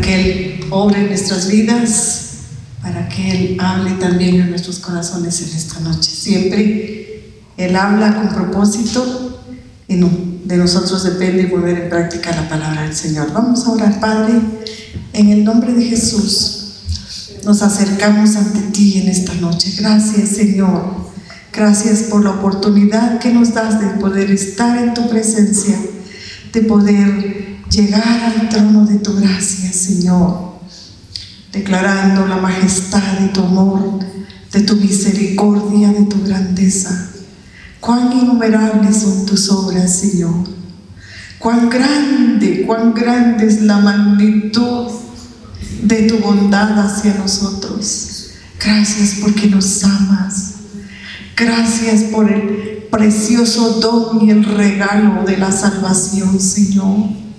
que Él obre en nuestras vidas, para que Él hable también en nuestros corazones en esta noche. Siempre Él habla con propósito y de nosotros depende poner en práctica la palabra del Señor. Vamos a orar, Padre, en el nombre de Jesús. Nos acercamos ante ti en esta noche. Gracias, Señor. Gracias por la oportunidad que nos das de poder estar en tu presencia, de poder llegar al trono de tu gracia, Señor, declarando la majestad de tu amor, de tu misericordia, de tu grandeza. Cuán innumerables son tus obras, Señor. Cuán grande, cuán grande es la magnitud de tu bondad hacia nosotros. Gracias porque nos amas. Gracias por el precioso don y el regalo de la salvación, Señor.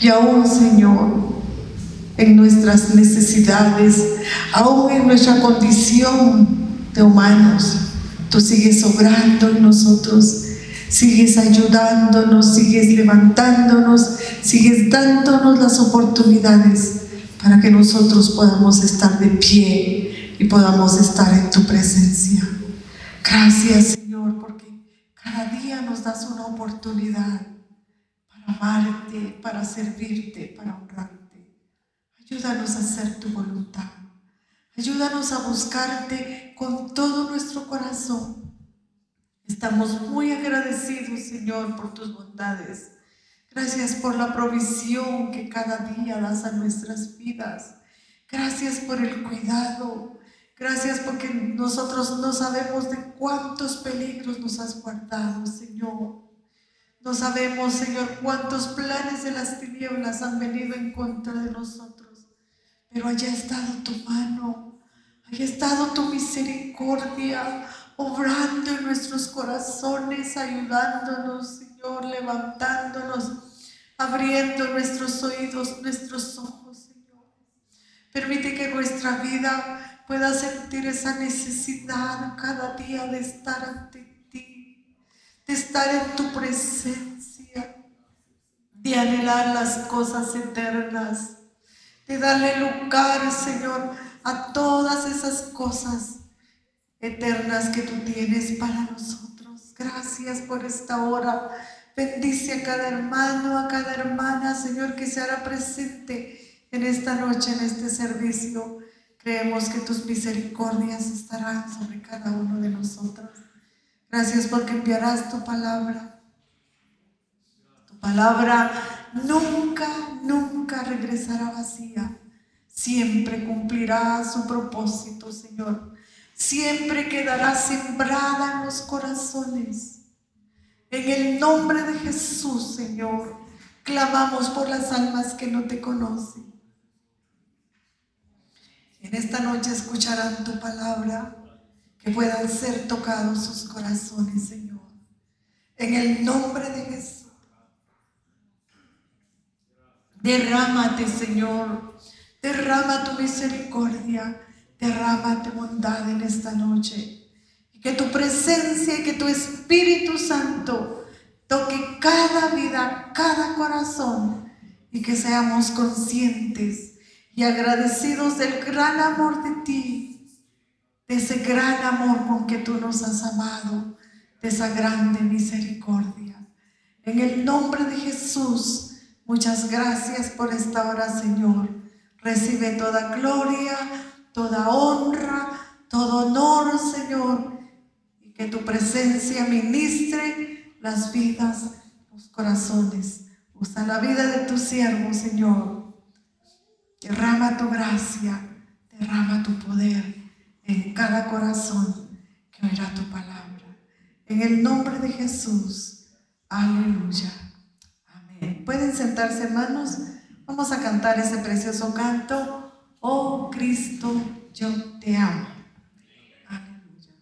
Y aún, Señor, en nuestras necesidades, aún en nuestra condición de humanos, tú sigues obrando en nosotros, sigues ayudándonos, sigues levantándonos, sigues dándonos las oportunidades para que nosotros podamos estar de pie y podamos estar en tu presencia. Gracias, Señor, porque cada día nos das una oportunidad amarte, para servirte, para honrarte. Ayúdanos a hacer tu voluntad. Ayúdanos a buscarte con todo nuestro corazón. Estamos muy agradecidos, Señor, por tus bondades. Gracias por la provisión que cada día das a nuestras vidas. Gracias por el cuidado. Gracias porque nosotros no sabemos de cuántos peligros nos has guardado, Señor. No sabemos, Señor, cuántos planes de las tinieblas han venido en contra de nosotros, pero haya estado tu mano, haya estado tu misericordia, obrando en nuestros corazones, ayudándonos, Señor, levantándonos, abriendo nuestros oídos, nuestros ojos, Señor. Permite que nuestra vida pueda sentir esa necesidad cada día de estar de estar en tu presencia, de anhelar las cosas eternas, de darle lugar, Señor, a todas esas cosas eternas que tú tienes para nosotros. Gracias por esta hora. Bendice a cada hermano, a cada hermana, Señor, que se hará presente en esta noche, en este servicio. Creemos que tus misericordias estarán sobre cada uno de nosotros. Gracias porque enviarás tu palabra. Tu palabra nunca, nunca regresará vacía. Siempre cumplirá su propósito, Señor. Siempre quedará sembrada en los corazones. En el nombre de Jesús, Señor, clamamos por las almas que no te conocen. En esta noche escucharán tu palabra que puedan ser tocados sus corazones, Señor. En el nombre de Jesús. Derrámate, Señor. Derrama tu misericordia. Derrama tu bondad en esta noche. Y que tu presencia y que tu Espíritu Santo toque cada vida, cada corazón. Y que seamos conscientes y agradecidos del gran amor de ti de ese gran amor con que tú nos has amado, de esa grande misericordia. En el nombre de Jesús, muchas gracias por esta hora, Señor. Recibe toda gloria, toda honra, todo honor, Señor, y que tu presencia ministre las vidas, los corazones. Usa la vida de tu siervo, Señor. Derrama tu gracia, derrama tu poder en cada corazón que oirá tu palabra. En el nombre de Jesús. Aleluya. Amén. Pueden sentarse, hermanos. Vamos a cantar ese precioso canto. Oh Cristo, yo te amo. Aleluya.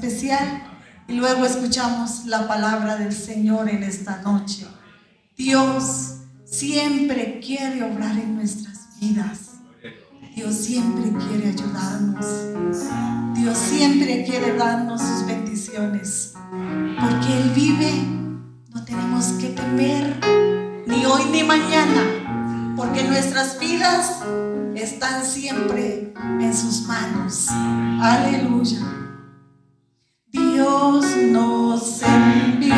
Especial y luego escuchamos la palabra del Señor en esta noche. Dios siempre quiere obrar en nuestras vidas. Dios siempre quiere ayudarnos. Dios siempre quiere darnos sus bendiciones. Porque Él vive, no tenemos que temer ni hoy ni mañana. Porque nuestras vidas están siempre en sus manos. Aleluya. Dios nos envió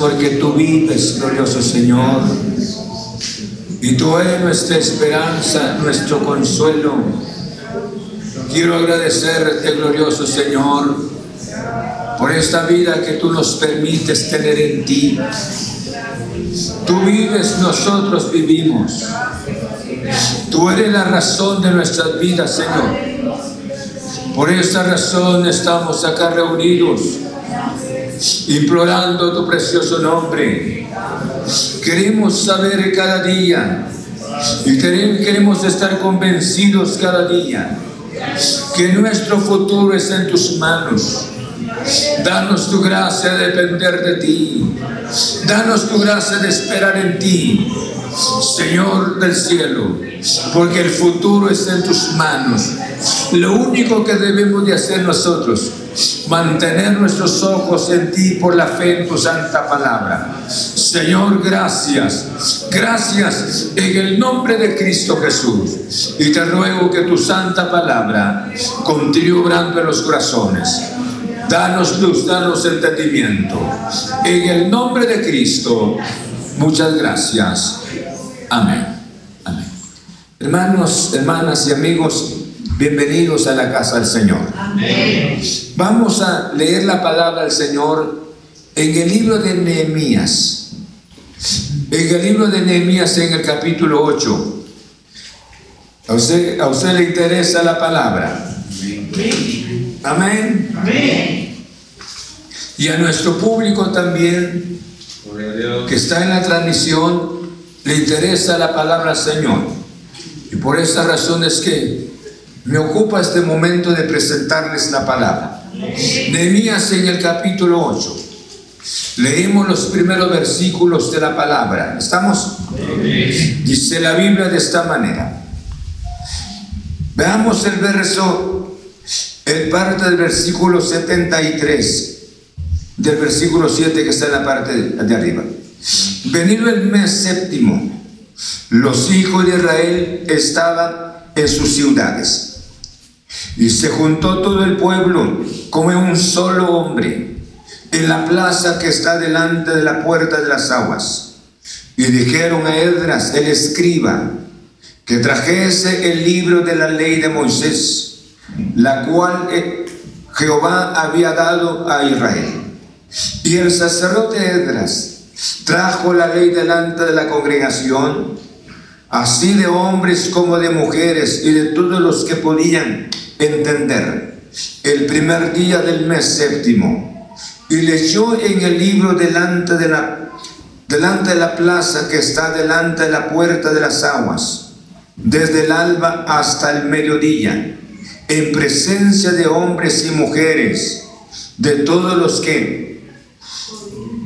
porque tú vives, glorioso Señor. Y tú eres nuestra esperanza, nuestro consuelo. Quiero agradecerte, glorioso Señor, por esta vida que tú nos permites tener en ti. Tú vives, nosotros vivimos. Tú eres la razón de nuestras vidas, Señor. Por esta razón estamos acá reunidos, implorando tu precioso nombre. Queremos saber cada día y quere- queremos estar convencidos cada día que nuestro futuro es en tus manos. Danos tu gracia de depender de ti. Danos tu gracia de esperar en ti, Señor del cielo, porque el futuro está en tus manos. Lo único que debemos de hacer nosotros, mantener nuestros ojos en ti por la fe en tu santa palabra. Señor, gracias. Gracias en el nombre de Cristo Jesús. Y te ruego que tu santa palabra continúe obrando en los corazones. Danos luz, danos entendimiento. En el nombre de Cristo, muchas gracias. Amén. Amén. Hermanos, hermanas y amigos, bienvenidos a la casa del Señor. Vamos a leer la palabra del Señor en el libro de Nehemías. En el libro de Nehemías, en el capítulo 8. ¿A usted, a usted le interesa la palabra? Amén. Y a nuestro público también, que está en la transmisión, le interesa la palabra Señor. Y por esa razón es que me ocupa este momento de presentarles la palabra. Nehemías en el capítulo 8. Leemos los primeros versículos de la palabra. ¿Estamos? Dice la Biblia de esta manera. Veamos el verso, el parte del versículo 73, del versículo 7 que está en la parte de, arriba. Venido el mes séptimo, los hijos de Israel estaban en sus ciudades. Y se juntó todo el pueblo como un solo hombre en la plaza que está delante de la puerta de las aguas. Y dijeron a Edras, el escriba, que trajese el libro de la ley de Moisés, la cual eh, Jehová había dado a Israel. Y el sacerdote Edras trajo la ley delante de la congregación, así de hombres como de mujeres y de todos los que podían entender, el primer día del mes séptimo, y leyó en el libro delante de la, delante de la plaza que está delante de la puerta de las aguas, desde el alba hasta el mediodía, en presencia de hombres y mujeres, de todos los que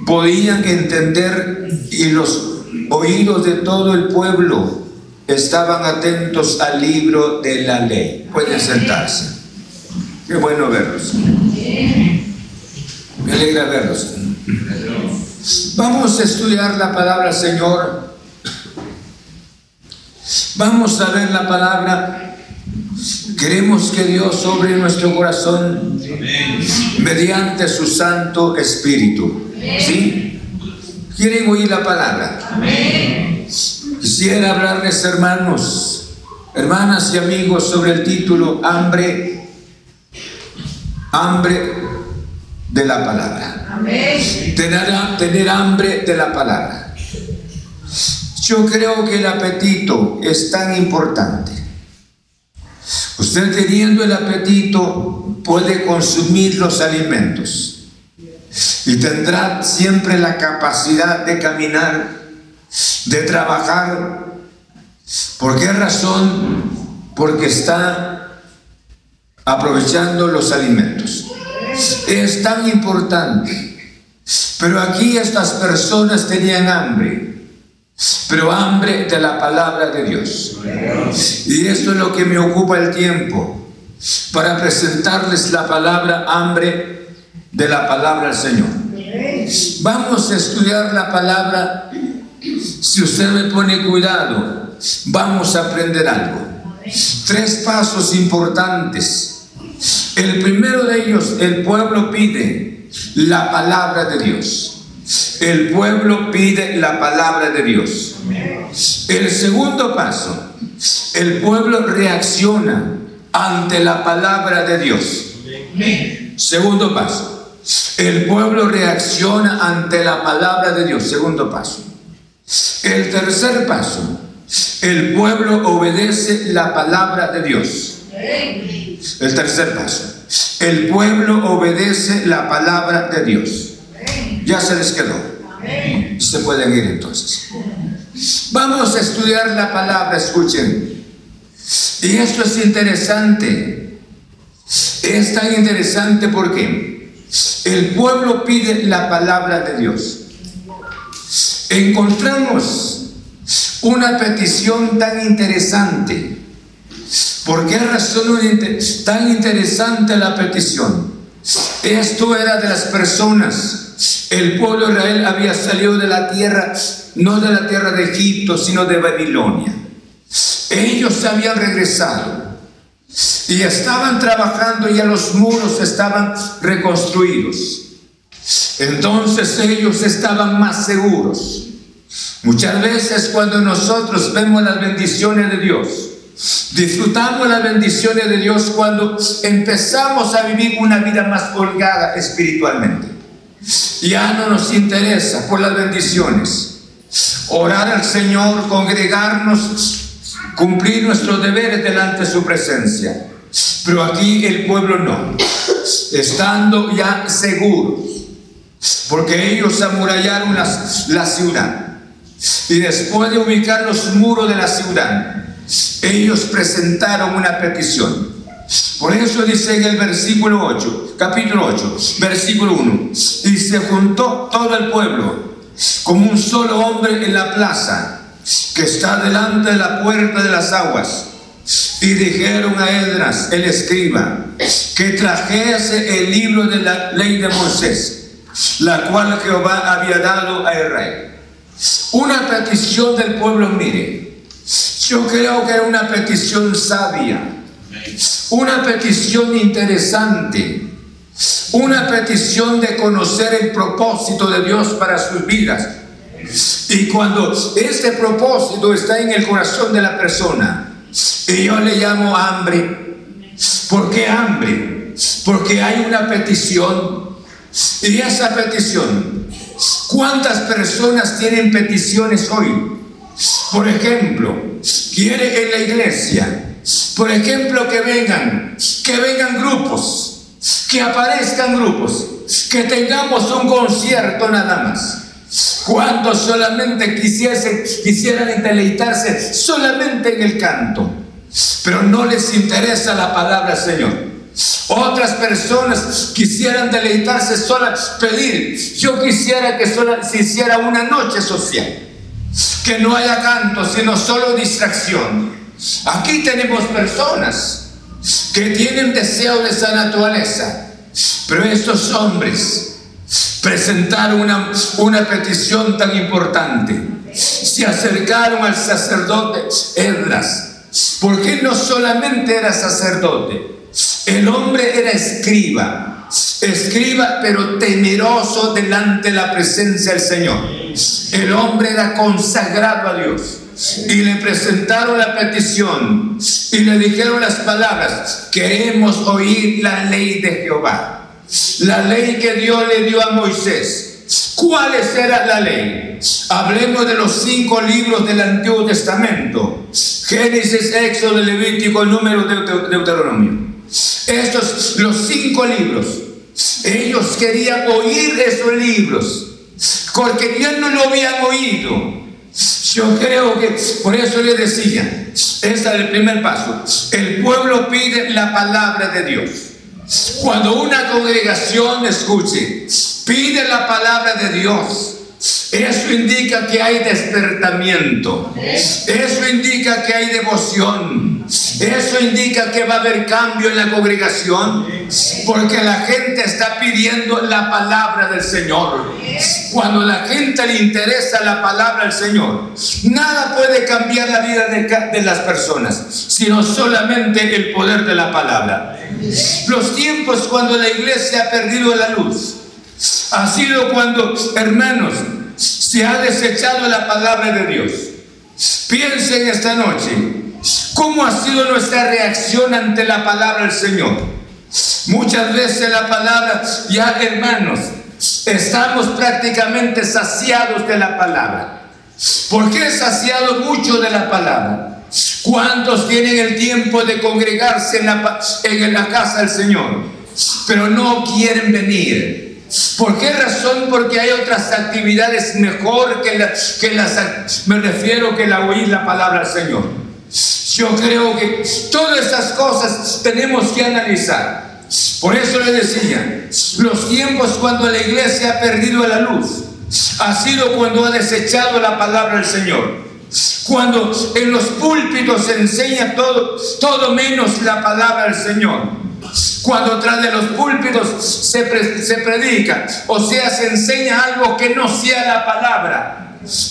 podían entender y los oídos de todo el pueblo estaban atentos al libro de la ley. Pueden sentarse. Qué bueno verlos. Me alegra verlos. Vamos a estudiar la palabra, Señor. Vamos a ver la palabra. Queremos que Dios sobre nuestro corazón mediante su Santo Espíritu. ¿Sí? ¿Quieren oír la palabra? Quisiera hablarles, hermanos, hermanas y amigos, sobre el título Hambre, hambre de la palabra. Tener, tener hambre de la palabra. Yo creo que el apetito es tan importante. Usted teniendo el apetito puede consumir los alimentos y tendrá siempre la capacidad de caminar, de trabajar. ¿Por qué razón? Porque está aprovechando los alimentos. Es tan importante. Pero aquí estas personas tenían hambre pero hambre de la palabra de Dios. Y esto es lo que me ocupa el tiempo, para presentarles la palabra hambre de la palabra del Señor. Vamos a estudiar la palabra. Si usted me pone cuidado, vamos a aprender algo. Tres pasos importantes. El primero de ellos, el pueblo pide la palabra de Dios. El pueblo pide la palabra de Dios. El segundo paso, el pueblo reacciona ante la palabra de Dios. Segundo paso, el pueblo reacciona ante la palabra de Dios. Segundo paso. El tercer paso, el pueblo obedece la palabra de Dios. El tercer paso, el pueblo obedece la palabra de Dios. Ya se les quedó. Se pueden ir entonces. Vamos a estudiar la palabra, escuchen. Y esto es interesante. Es tan interesante porque el pueblo pide la palabra de Dios. Encontramos una petición tan interesante. ¿Por qué razón tan interesante la petición? Esto era de las personas. El pueblo de Israel había salido de la tierra, no de la tierra de Egipto, sino de Babilonia. Ellos habían regresado y estaban trabajando ya los muros estaban reconstruidos. Entonces ellos estaban más seguros. Muchas veces cuando nosotros vemos las bendiciones de Dios, disfrutamos las bendiciones de Dios cuando empezamos a vivir una vida más holgada espiritualmente. Ya no nos interesa por las bendiciones. Orar al Señor, congregarnos, cumplir nuestros deberes delante de su presencia. Pero aquí el pueblo no. Estando ya seguros. Porque ellos amurallaron la ciudad. Y después de ubicar los muros de la ciudad, ellos presentaron una petición. Por eso dice en el versículo 8, capítulo 8, versículo 1, y se juntó todo el pueblo como un solo hombre en la plaza que está delante de la puerta de las aguas. Y dijeron a Edras, el escriba, que trajese el libro de la ley de Moisés, la cual Jehová había dado a Israel. Una petición del pueblo, mire, yo creo que era una petición sabia, una petición interesante, una petición de conocer el propósito de Dios para sus vidas. Y cuando este propósito está en el corazón de la persona, y yo le llamo hambre, ¿por qué hambre? Porque hay una petición, y esa petición, ¿cuántas personas tienen peticiones hoy? Por ejemplo, quiere en la iglesia, por ejemplo, que vengan, que vengan grupos, que aparezcan grupos, que tengamos un concierto nada más. Cuando solamente quisiese, quisieran deleitarse solamente en el canto, pero no les interesa la palabra Señor. Otras personas quisieran deleitarse sola, pedir. Yo quisiera que solo se hiciera una noche social, que no haya canto, sino solo distracción. Aquí tenemos personas que tienen deseo de esa naturaleza, pero estos hombres presentaron una, una petición tan importante. Se acercaron al sacerdote Edras, porque no solamente era sacerdote, el hombre era escriba, escriba pero temeroso delante de la presencia del Señor. El hombre era consagrado a Dios. Y le presentaron la petición y le dijeron las palabras, queremos oír la ley de Jehová, la ley que Dios le dio a Moisés. ¿Cuál era la ley? Hablemos de los cinco libros del Antiguo Testamento. Génesis, Éxodo, Levítico, Número, Deut- Deuteronomio. Estos, los cinco libros. Ellos querían oír esos libros. Porque ya no lo habían oído. Yo creo que por eso le decía, este es el primer paso. El pueblo pide la palabra de Dios. Cuando una congregación escuche, pide la palabra de Dios, Eso indica que hay despertamiento. Eso indica que hay devoción. Eso indica que va a haber cambio en la congregación. Porque la gente está pidiendo la palabra del Señor. Cuando la gente le interesa la palabra del Señor, nada puede cambiar la vida de las personas, sino solamente el poder de la palabra. Los tiempos cuando la iglesia ha perdido la luz ha sido cuando, hermanos, se ha desechado la palabra de Dios. Piensen esta noche, ¿cómo ha sido nuestra reacción ante la palabra del Señor? Muchas veces la palabra, ya hermanos, estamos prácticamente saciados de la palabra. ¿Por qué saciados mucho de la palabra? ¿Cuántos tienen el tiempo de congregarse en la, en la casa del Señor? Pero no quieren venir. ¿Por qué razón? Porque hay otras actividades mejor que, la- que las, me refiero que la oír la palabra del Señor. Yo creo que todas esas cosas tenemos que analizar. Por eso le decía, los tiempos cuando la iglesia ha perdido la luz, ha sido cuando ha desechado la palabra del Señor. Cuando en los púlpitos se enseña todo, todo menos la palabra del Señor. Cuando tras de los púlpitos se, pre- se predica, o sea, se enseña algo que no sea la palabra.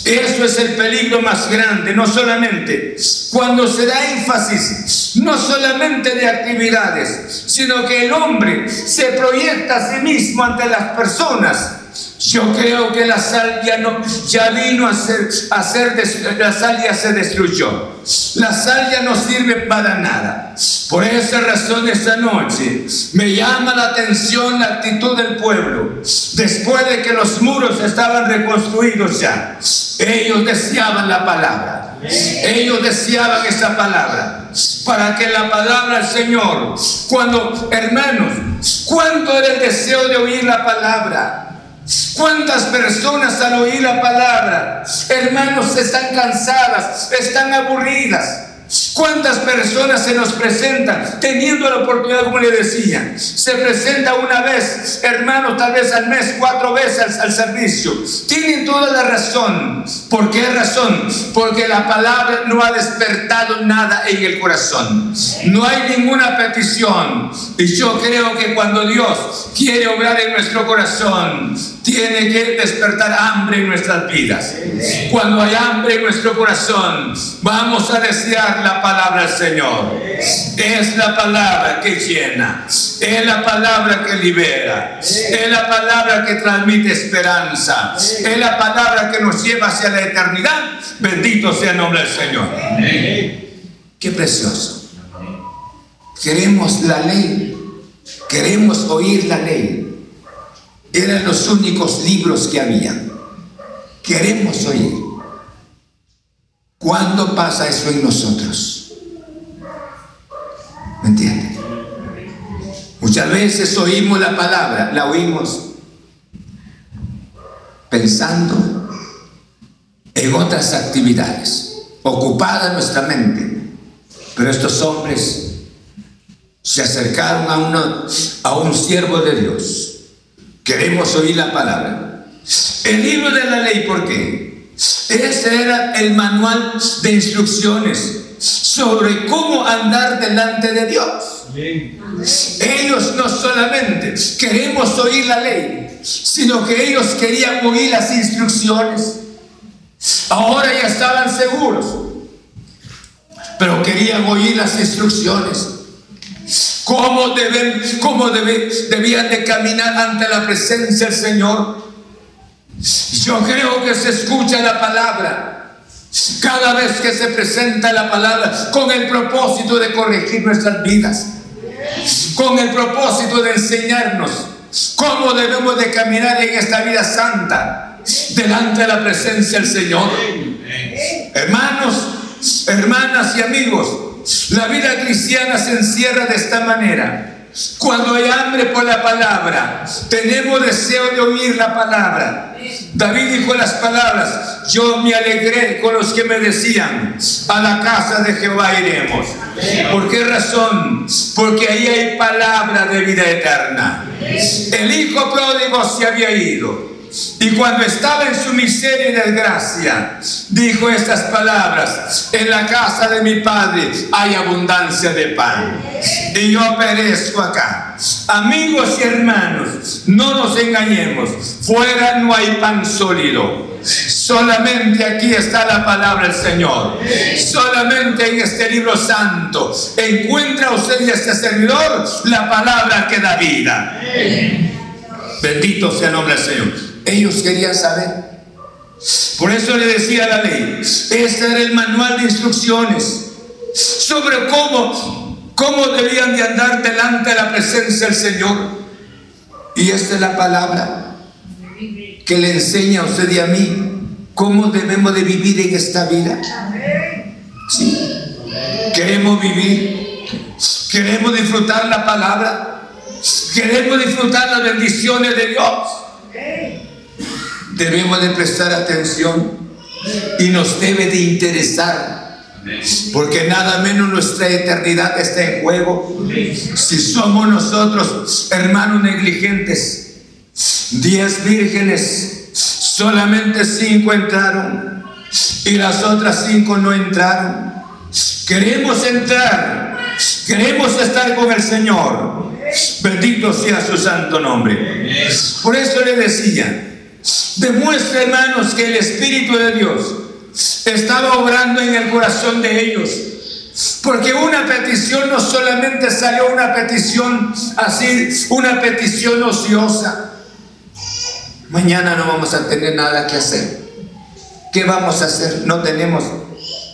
Eso es el peligro más grande, no solamente cuando se da énfasis, no solamente de actividades, sino que el hombre se proyecta a sí mismo ante las personas. Yo creo que la sal ya, no, ya vino a ser, a ser des- la sal ya se destruyó. La sal ya no sirve para nada. Por esa razón esta noche me llama la atención la actitud del pueblo. Después de que los muros estaban reconstruidos ya, ellos deseaban la palabra. Ellos deseaban esa palabra. Para que la palabra del Señor, cuando, hermanos, ¿cuánto era el deseo de oír la palabra? ¿Cuántas personas al oír la palabra, hermanos, están cansadas, están aburridas? ¿Cuántas personas se nos presentan teniendo la oportunidad, como le decía? Se presenta una vez, hermanos, tal vez al mes, cuatro veces al, al servicio. Tienen toda la razón. ¿Por qué razón? Porque la palabra no ha despertado nada en el corazón. No hay ninguna petición. Y yo creo que cuando Dios quiere obrar en nuestro corazón, tiene que despertar hambre en nuestras vidas. Cuando hay hambre en nuestro corazón, vamos a desear la palabra del Señor. Es la palabra que llena, es la palabra que libera, es la palabra que transmite esperanza, es la palabra que nos lleva hacia la eternidad. Bendito sea el nombre del Señor. Qué precioso. Queremos la ley, queremos oír la ley. Eran los únicos libros que había. Queremos oír. ¿Cuándo pasa eso en nosotros? ¿Me entienden? Muchas veces oímos la palabra, la oímos pensando en otras actividades, ocupada nuestra mente. Pero estos hombres se acercaron a, a un siervo de Dios. Queremos oír la palabra. El libro de la ley, ¿por qué? Ese era el manual de instrucciones sobre cómo andar delante de Dios. Ellos no solamente queremos oír la ley, sino que ellos querían oír las instrucciones. Ahora ya estaban seguros, pero querían oír las instrucciones. ¿Cómo, deben, cómo debe- debían de caminar ante la presencia del Señor? Yo creo que se escucha la palabra cada vez que se presenta la palabra con el propósito de corregir nuestras vidas, con el propósito de enseñarnos cómo debemos de caminar en esta vida santa delante de la presencia del Señor. Hermanos, hermanas y amigos, la vida cristiana se encierra de esta manera. Cuando hay hambre por la palabra, tenemos deseo de oír la palabra. David dijo las palabras, yo me alegré con los que me decían, a la casa de Jehová iremos. ¿Por qué razón? Porque ahí hay palabra de vida eterna. El hijo pródigo se había ido. Y cuando estaba en su miseria y desgracia, dijo estas palabras, en la casa de mi padre hay abundancia de pan. Y yo perezco acá. Amigos y hermanos, no nos engañemos, fuera no hay pan sólido. Solamente aquí está la palabra del Señor. Solamente en este libro santo encuentra usted y este servidor la palabra que da vida. Bendito sea el nombre del Señor. Ellos querían saber. Por eso le decía la ley. Este era el manual de instrucciones sobre cómo, cómo debían de andar delante de la presencia del Señor. Y esta es la palabra que le enseña a usted y a mí cómo debemos de vivir en esta vida. Sí. Queremos vivir. Queremos disfrutar la palabra. Queremos disfrutar las bendiciones de Dios. Debemos de prestar atención y nos debe de interesar. Porque nada menos nuestra eternidad está en juego. Si somos nosotros, hermanos negligentes, diez vírgenes, solamente cinco entraron y las otras cinco no entraron. Queremos entrar, queremos estar con el Señor. Bendito sea su santo nombre. Por eso le decía, demuestra hermanos que el Espíritu de Dios estaba obrando en el corazón de ellos. Porque una petición no solamente salió una petición así, una petición ociosa. Mañana no vamos a tener nada que hacer. ¿Qué vamos a hacer? No tenemos.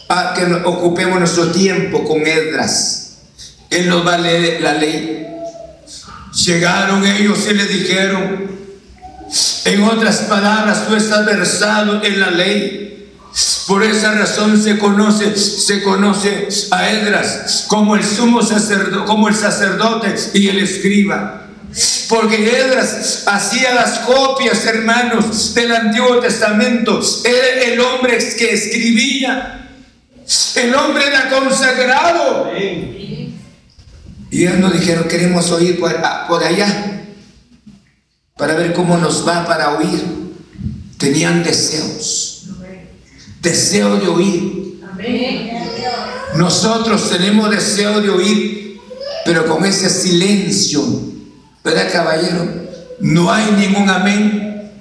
Ah, que ocupemos nuestro tiempo con Edras. Él nos va a leer la ley. Llegaron ellos y le dijeron, en otras palabras, tú estás versado en la ley. Por esa razón se conoce, se conoce a Edras como el sumo sacerdote, como el sacerdote y el escriba. Porque Edras hacía las copias, hermanos, del Antiguo Testamento. Era el hombre que escribía. El hombre era consagrado. Y ellos nos dijeron, queremos oír por, por allá, para ver cómo nos va para oír. Tenían deseos, deseo de oír. Nosotros tenemos deseo de oír, pero con ese silencio, ¿verdad, caballero? No hay ningún amén.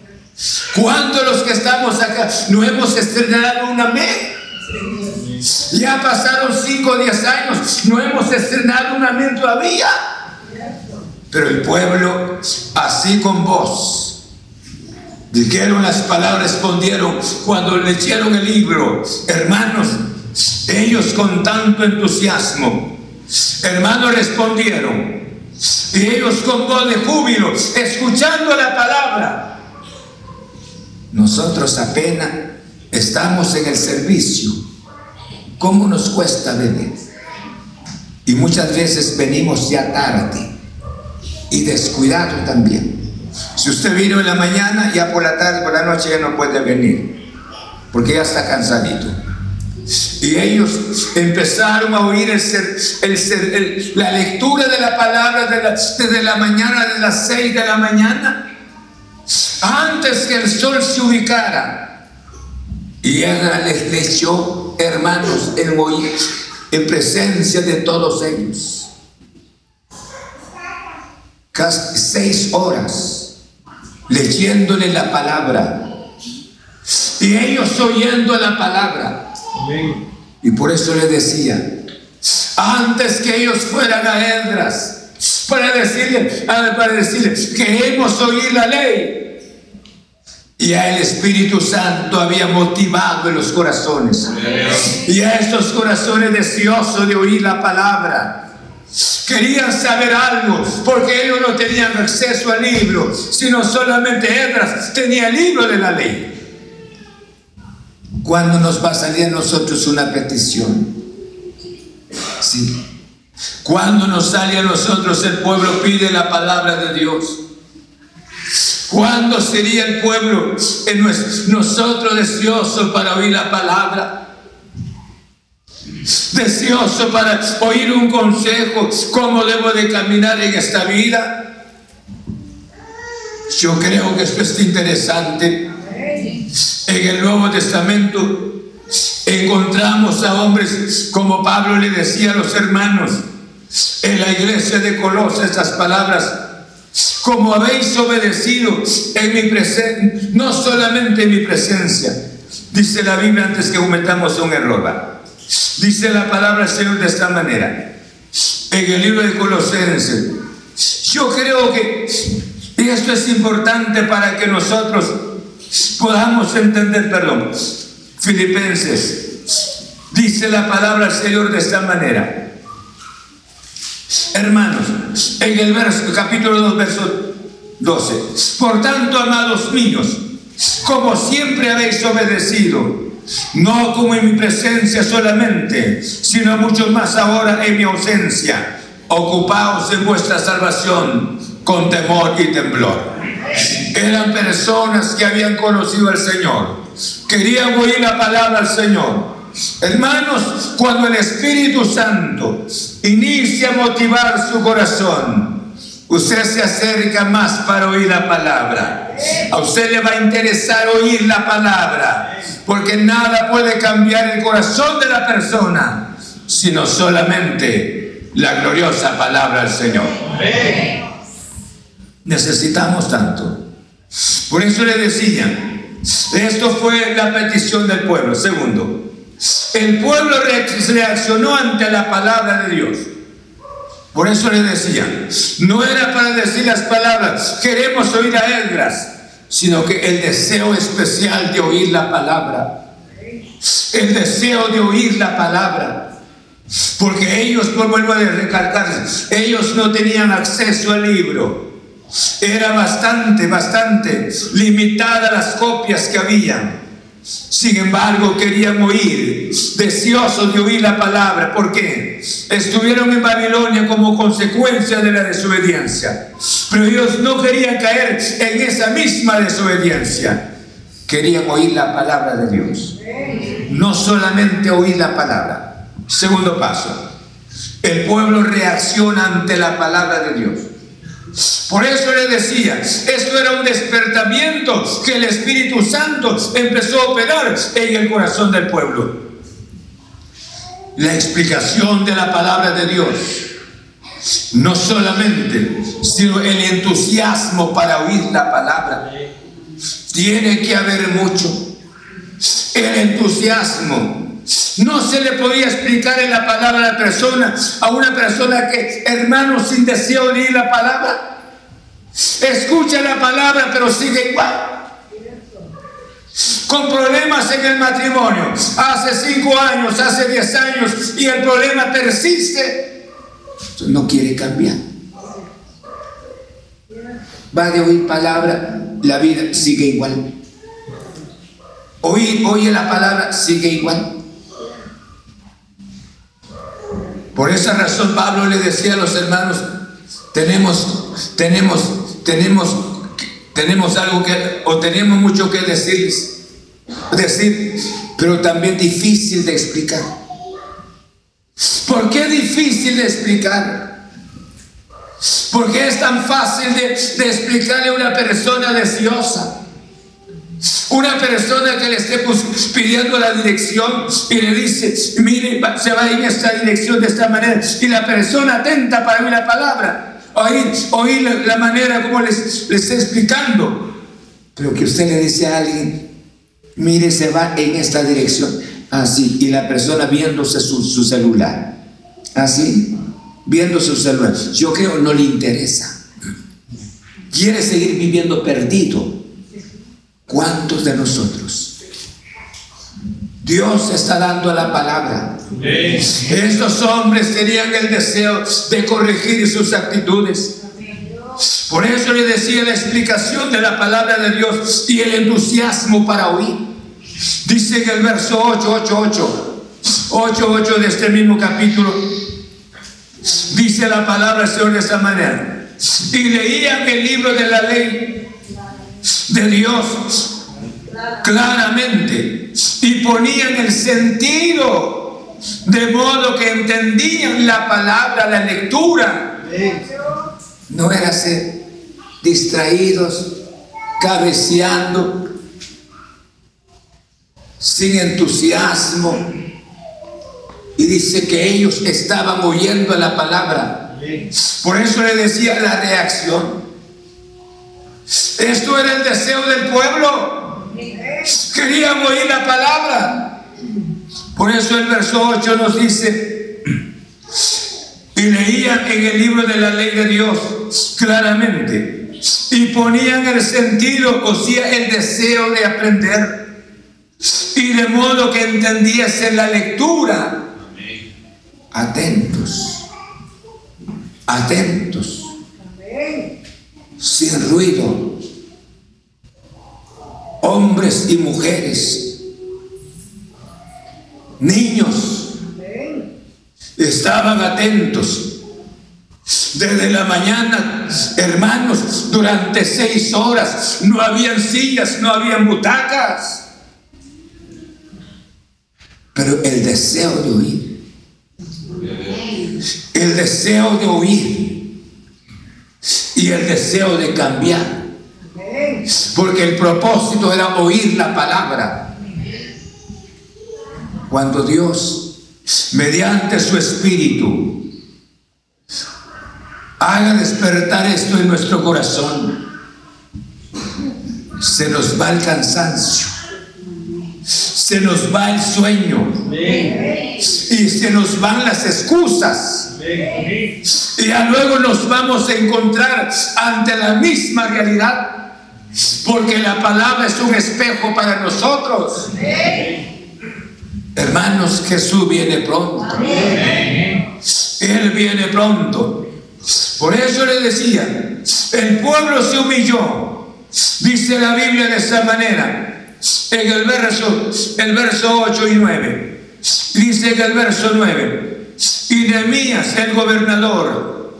¿Cuántos los que estamos acá no hemos estrenado un amén? Ya pasaron 5 o 10 años, no hemos estrenado un amén todavía. Pero el pueblo, así con voz, dijeron las palabras, respondieron cuando leyeron el libro, hermanos, ellos con tanto entusiasmo, hermanos respondieron, y ellos con voz de júbilo, escuchando la palabra. Nosotros apenas estamos en el servicio. ¿Cómo nos cuesta venir? Y muchas veces venimos ya tarde y descuidado también. Si usted vino en la mañana, ya por la tarde, por la noche ya no puede venir, porque ya está cansadito. Y ellos empezaron a oír el ser- el ser- la lectura de la palabra de la- desde la mañana, de las seis de la mañana, antes que el sol se ubicara. Y ella les leyó, hermanos, en en presencia de todos ellos. Casi seis horas leyéndole la palabra. Y ellos oyendo la palabra. Y por eso le decía, antes que ellos fueran a Edras, para decirle, para decirle, queremos oír la ley. Y a el Espíritu Santo había motivado en los corazones. Y a estos corazones deseosos de oír la palabra. Querían saber algo, porque ellos no tenían acceso al libro, sino solamente Edras tenía el libro de la ley. ¿Cuándo nos va a salir a nosotros una petición? Sí. Cuando nos sale a nosotros el pueblo pide la palabra de Dios. ¿Cuándo sería el pueblo en nosotros deseosos para oír la palabra? Deseoso para oír un consejo, cómo debo de caminar en esta vida. Yo creo que esto es interesante. En el Nuevo Testamento encontramos a hombres como Pablo le decía a los hermanos en la iglesia de Colosas estas palabras. Como habéis obedecido en mi presencia, no solamente en mi presencia, dice la Biblia antes que cometamos un error. Dice la palabra del Señor de esta manera, en el libro de Colosenses. Yo creo que esto es importante para que nosotros podamos entender, perdón, Filipenses, dice la palabra del Señor de esta manera. Hermanos, en el verso, capítulo 2, verso 12. Por tanto, amados míos, como siempre habéis obedecido, no como en mi presencia solamente, sino mucho más ahora en mi ausencia, ocupaos en vuestra salvación con temor y temblor. Eran personas que habían conocido al Señor, querían oír la palabra del Señor. Hermanos, cuando el Espíritu Santo inicia a motivar su corazón, usted se acerca más para oír la palabra. A usted le va a interesar oír la palabra, porque nada puede cambiar el corazón de la persona, sino solamente la gloriosa palabra del Señor. Necesitamos tanto. Por eso le decía, esto fue la petición del pueblo. Segundo, el pueblo reaccionó ante la palabra de Dios. Por eso le decía, no era para decir las palabras, queremos oír a Edras, sino que el deseo especial de oír la palabra, el deseo de oír la palabra, porque ellos, por vuelvo a recalcar, ellos no tenían acceso al libro, era bastante, bastante limitada las copias que había. Sin embargo, querían oír, deseosos de oír la palabra. ¿Por qué? Estuvieron en Babilonia como consecuencia de la desobediencia. Pero ellos no querían caer en esa misma desobediencia. Querían oír la palabra de Dios. No solamente oír la palabra. Segundo paso. El pueblo reacciona ante la palabra de Dios. Por eso le decía, esto era un despertamiento que el Espíritu Santo empezó a operar en el corazón del pueblo. La explicación de la palabra de Dios, no solamente, sino el entusiasmo para oír la palabra. Tiene que haber mucho. El entusiasmo. No se le podía explicar en la palabra a la persona, a una persona que, hermano, sin deseo de oír la palabra, escucha la palabra pero sigue igual. Con problemas en el matrimonio, hace cinco años, hace diez años, y el problema persiste, no quiere cambiar. Va de oír palabra, la vida sigue igual. Oye, oye la palabra, sigue igual. Por esa razón Pablo le decía a los hermanos, tenemos, tenemos, tenemos, tenemos algo que, o tenemos mucho que decirles, decir, pero también difícil de explicar. ¿Por qué difícil de explicar? Porque es tan fácil de, de explicarle a una persona deseosa. Una persona que le esté pues, pidiendo la dirección y le dice, mire, se va a ir en esta dirección de esta manera. Y la persona atenta para oír la palabra, oír, oír la, manera como les está explicando. Pero que usted le dice a alguien, mire, se va en esta dirección. Así, y la persona viéndose su, su celular. Así, viendo su celular. Yo creo no le interesa. Quiere seguir viviendo perdido. ¿Cuántos de nosotros? Dios está dando la palabra. Estos hombres tenían el deseo de corregir sus actitudes. Por eso le decía la explicación de la palabra de Dios y el entusiasmo para oír. Dice en el verso 8, 8, 8, 8, 8 de este mismo capítulo, dice la palabra del Señor de esta manera. Y leían el libro de la ley de Dios claramente y ponían el sentido de modo que entendían la palabra, la lectura. No era ser distraídos cabeceando, sin entusiasmo. Y dice que ellos estaban oyendo la palabra. Por eso le decía la reacción. Esto era el deseo del pueblo. Querían oír la palabra. Por eso el verso 8 nos dice, y leían en el libro de la ley de Dios claramente, y ponían el sentido, o sea, el deseo de aprender, y de modo que entendiesen la lectura, atentos, atentos, sin ruido, hombres y mujeres, niños, estaban atentos. Desde la mañana, hermanos, durante seis horas no habían sillas, no habían butacas. Pero el deseo de oír, el deseo de oír y el deseo de cambiar. Porque el propósito era oír la palabra. Cuando Dios, mediante su espíritu, haga despertar esto en nuestro corazón, se nos va el cansancio, se nos va el sueño y se nos van las excusas. Y ya luego nos vamos a encontrar ante la misma realidad. Porque la palabra es un espejo para nosotros. Hermanos, Jesús viene pronto. Él viene pronto. Por eso le decía, el pueblo se humilló. Dice la Biblia de esa manera. En el verso, el verso 8 y 9. Dice en el verso 9. Y Nehemías, el gobernador,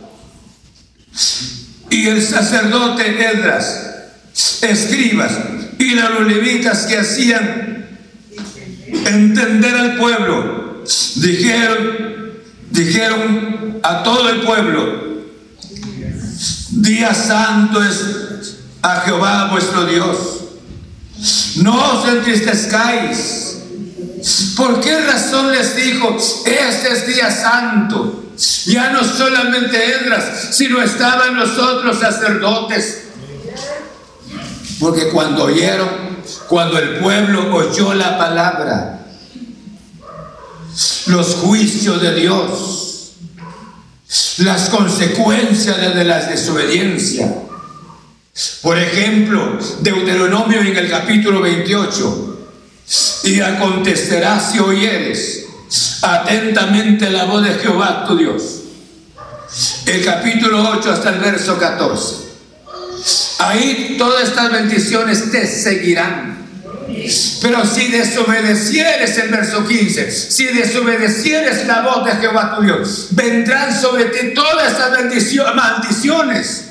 y el sacerdote Edras, escribas, y los levitas que hacían entender al pueblo, dijeron, dijeron a todo el pueblo, día santo es a Jehová vuestro Dios. No os entristezcáis. ¿Por qué razón les dijo, este es día santo? Ya no solamente Edras, sino estaban los otros sacerdotes. Porque cuando oyeron, cuando el pueblo oyó la palabra, los juicios de Dios, las consecuencias de la desobediencia. Por ejemplo, Deuteronomio en el capítulo 28. Y acontecerá si oyeres atentamente la voz de Jehová tu Dios. El capítulo 8 hasta el verso 14. Ahí todas estas bendiciones te seguirán. Pero si desobedecieres el verso 15, si desobedecieres la voz de Jehová tu Dios, vendrán sobre ti todas estas bendiciones, maldiciones.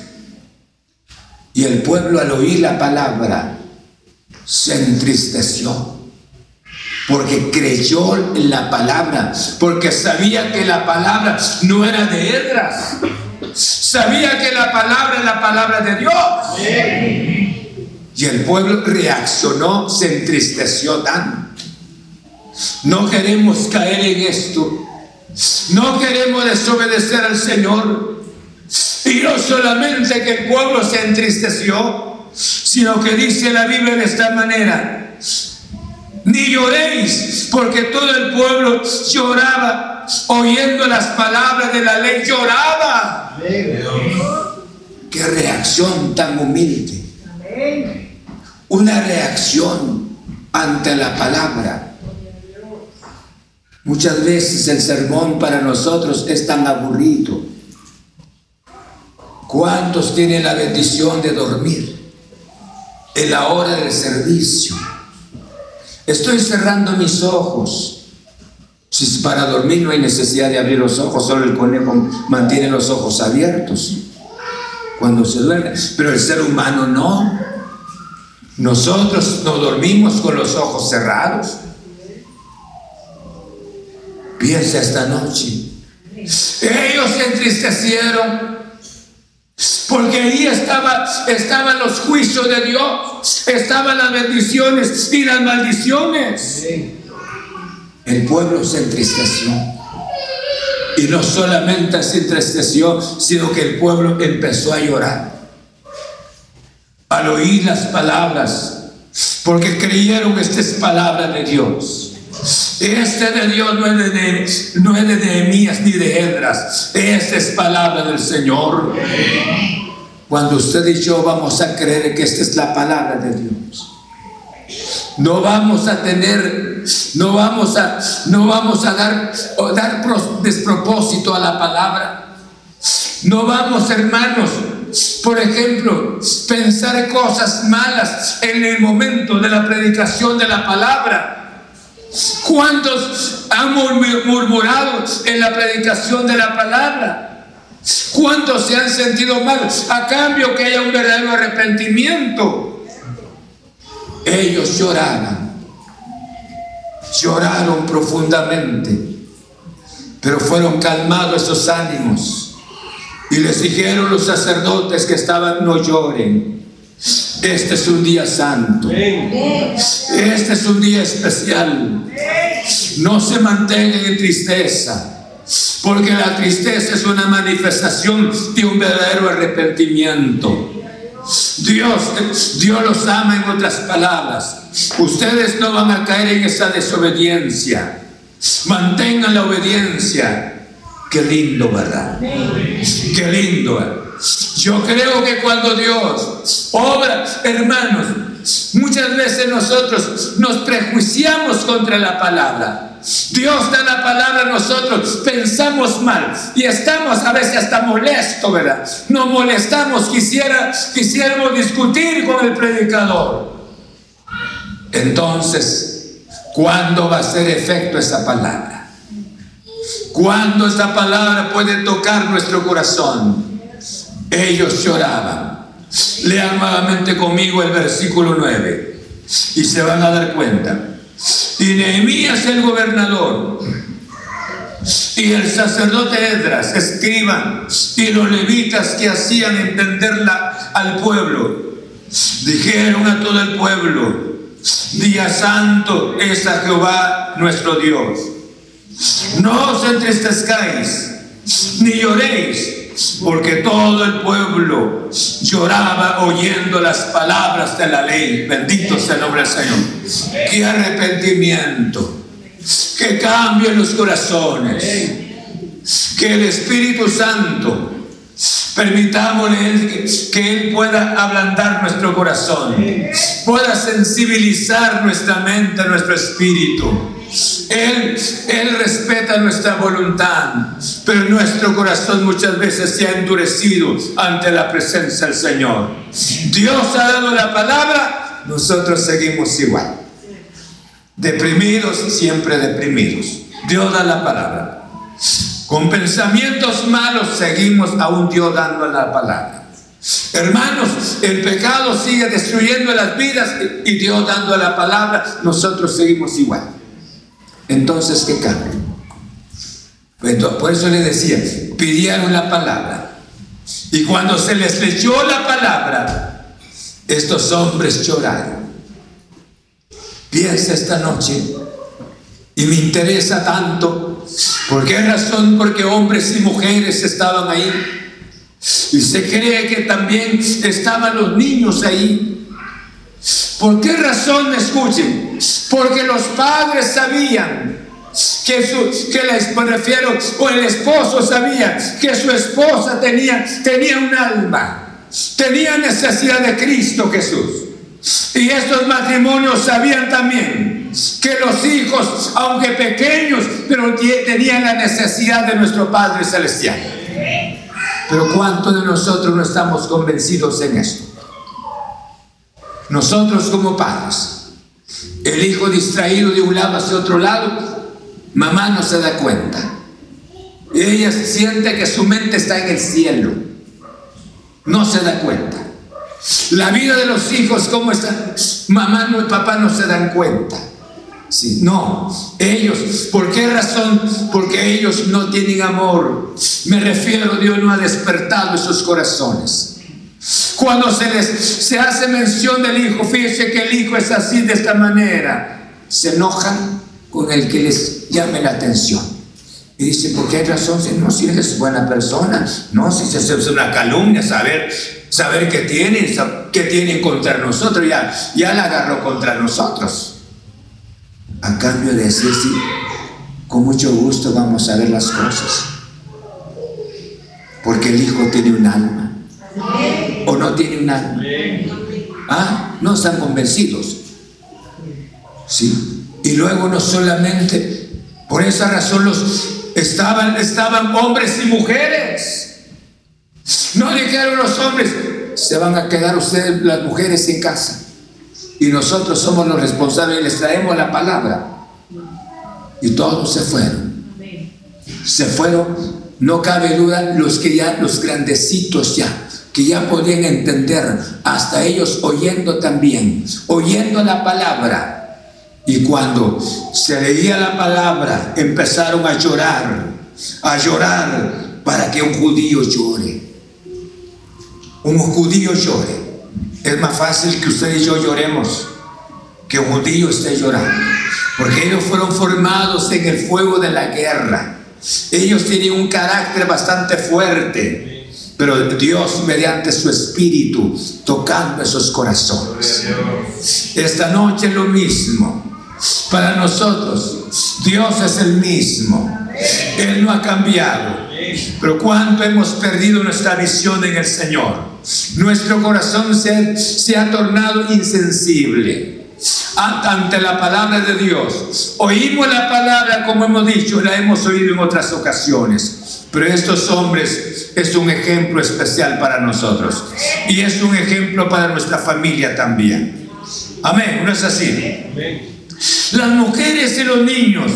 Y el pueblo al oír la palabra se entristeció. Porque creyó en la palabra, porque sabía que la palabra no era de Edras, sabía que la palabra es la palabra de Dios. Y el pueblo reaccionó, se entristeció tanto. No queremos caer en esto. No queremos desobedecer al Señor. Y no solamente que el pueblo se entristeció, sino que dice la Biblia de esta manera. Ni lloréis, porque todo el pueblo lloraba, oyendo las palabras de la ley, lloraba. Qué reacción tan humilde. Una reacción ante la palabra. Muchas veces el sermón para nosotros es tan aburrido. ¿Cuántos tienen la bendición de dormir en la hora del servicio? Estoy cerrando mis ojos. Si para dormir no hay necesidad de abrir los ojos, solo el conejo mantiene los ojos abiertos cuando se duerme. Pero el ser humano no. Nosotros no dormimos con los ojos cerrados. Piensa esta noche. Ellos se entristecieron. Porque ahí estaba, estaban los juicios de Dios, estaban las bendiciones y las maldiciones. El pueblo se entristeció. Y no solamente se entristeció, sino que el pueblo empezó a llorar. Al oír las palabras, porque creyeron que esta es palabra de Dios. Este de Dios no es de, no es de Nehemías ni de Edras. Esta es palabra del Señor. Cuando usted y yo vamos a creer que esta es la palabra de Dios. No vamos a tener, no vamos a, no vamos a dar, dar despropósito a la palabra. No vamos, hermanos, por ejemplo, pensar cosas malas en el momento de la predicación de la palabra. ¿Cuántos han murmu- murmurado en la predicación de la palabra? ¿Cuántos se han sentido mal a cambio que haya un verdadero arrepentimiento? Ellos lloraban, lloraron profundamente, pero fueron calmados esos ánimos y les dijeron los sacerdotes que estaban, no lloren, este es un día santo, este es un día especial, no se mantengan en tristeza. Porque la tristeza es una manifestación de un verdadero arrepentimiento. Dios, Dios los ama en otras palabras. Ustedes no van a caer en esa desobediencia. Mantengan la obediencia. Qué lindo, ¿verdad? Qué lindo. Yo creo que cuando Dios obra, hermanos, muchas veces nosotros nos prejuiciamos contra la palabra. Dios da la palabra a nosotros, pensamos mal y estamos a veces hasta molestos, ¿verdad? Nos molestamos, quisiera, quisiéramos discutir con el predicador. Entonces, ¿cuándo va a ser efecto esa palabra? ¿Cuándo esa palabra puede tocar nuestro corazón? Ellos lloraban. Lean nuevamente conmigo el versículo 9 y se van a dar cuenta. Y Nehemías el gobernador y el sacerdote Edras, escriban, y los levitas que hacían entenderla al pueblo, dijeron a todo el pueblo, día santo es a Jehová nuestro Dios. No os entristezcáis, ni lloréis, porque todo el pueblo lloraba oyendo las palabras de la ley. Bendito sea el nombre del Señor. Qué arrepentimiento, que cambio en los corazones, que el Espíritu Santo Permitámosle que Él pueda ablandar nuestro corazón, pueda sensibilizar nuestra mente, nuestro espíritu. Él, Él respeta nuestra voluntad, pero nuestro corazón muchas veces se ha endurecido ante la presencia del Señor. Dios ha dado la palabra, nosotros seguimos igual. Deprimidos, siempre deprimidos. Dios da la palabra. Con pensamientos malos seguimos aún Dios dando la palabra. Hermanos, el pecado sigue destruyendo las vidas y Dios dando la palabra, nosotros seguimos igual. Entonces, ¿qué cambia? Entonces, por eso le decía, pidieron la palabra. Y cuando se les leyó la palabra, estos hombres lloraron. Piensa esta noche, y me interesa tanto, ¿por qué razón? Porque hombres y mujeres estaban ahí. Y se cree que también estaban los niños ahí. ¿Por qué razón? Escuchen. Porque los padres sabían que su, que les, refiero, o el esposo sabía que su esposa tenía, tenía un alma, tenía necesidad de Cristo Jesús. Y estos matrimonios sabían también que los hijos, aunque pequeños, pero tenían la necesidad de nuestro Padre Celestial. Pero ¿cuántos de nosotros no estamos convencidos en esto? Nosotros como padres, el hijo distraído de un lado hacia otro lado, mamá no se da cuenta. Ella siente que su mente está en el cielo. No se da cuenta. La vida de los hijos, ¿cómo está? Mamá y papá no se dan cuenta. No, ellos, ¿por qué razón? Porque ellos no tienen amor. Me refiero, Dios no ha despertado esos corazones. Cuando se les se hace mención del hijo, fíjese que el hijo es así de esta manera. Se enojan con el que les llame la atención. Y dice, ¿por qué hay razón? No, si eres buena persona. No, si se hace una calumnia, saber, saber qué tienen, qué tienen contra nosotros. Ya, ya la agarró contra nosotros. A cambio de decir, sí, con mucho gusto vamos a ver las cosas. Porque el hijo tiene un alma. O no tiene un alma. Ah, no están convencidos. Sí. Y luego no solamente, por esa razón los estaban, estaban hombres y mujeres. No dijeron los hombres, se van a quedar ustedes las mujeres en casa. Y nosotros somos los responsables y les traemos la palabra. Y todos se fueron. Se fueron, no cabe duda, los que ya, los grandecitos ya, que ya podían entender, hasta ellos oyendo también, oyendo la palabra. Y cuando se leía la palabra, empezaron a llorar, a llorar para que un judío llore. Un judío llore. Es más fácil que usted y yo lloremos que un judío esté llorando. Porque ellos fueron formados en el fuego de la guerra. Ellos tienen un carácter bastante fuerte. Pero Dios, mediante su espíritu, tocando esos corazones. Esta noche lo mismo. Para nosotros, Dios es el mismo. Él no ha cambiado. Pero cuánto hemos perdido nuestra visión en el Señor. Nuestro corazón se, se ha tornado insensible ante la palabra de Dios. Oímos la palabra, como hemos dicho, la hemos oído en otras ocasiones. Pero estos hombres es un ejemplo especial para nosotros. Y es un ejemplo para nuestra familia también. Amén, ¿no es así? Las mujeres y los niños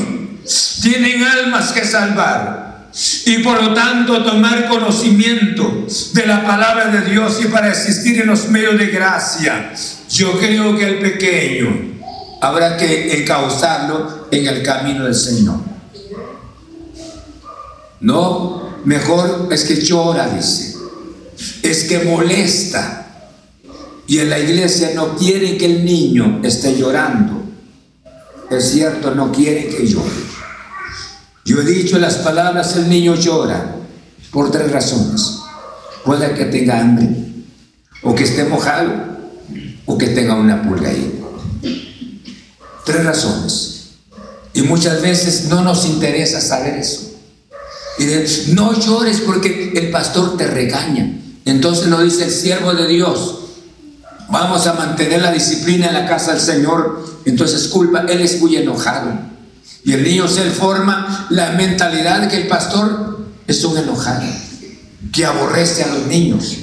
tienen almas que salvar y por lo tanto tomar conocimiento de la palabra de Dios y para existir en los medios de gracia. Yo creo que el pequeño habrá que encauzarlo en el camino del Señor. No, mejor es que llora, dice. Es que molesta. Y en la iglesia no quiere que el niño esté llorando. Es cierto, no quiere que llore. Yo he dicho las palabras, el niño llora por tres razones. Puede que tenga hambre, o que esté mojado, o que tenga una pulga ahí. Tres razones. Y muchas veces no nos interesa saber eso. Y no llores porque el pastor te regaña. Entonces nos dice el siervo de Dios, vamos a mantener la disciplina en la casa del Señor. Entonces culpa, él es muy enojado. Y el niño se forma la mentalidad de que el pastor es un enojado, que aborrece a los niños.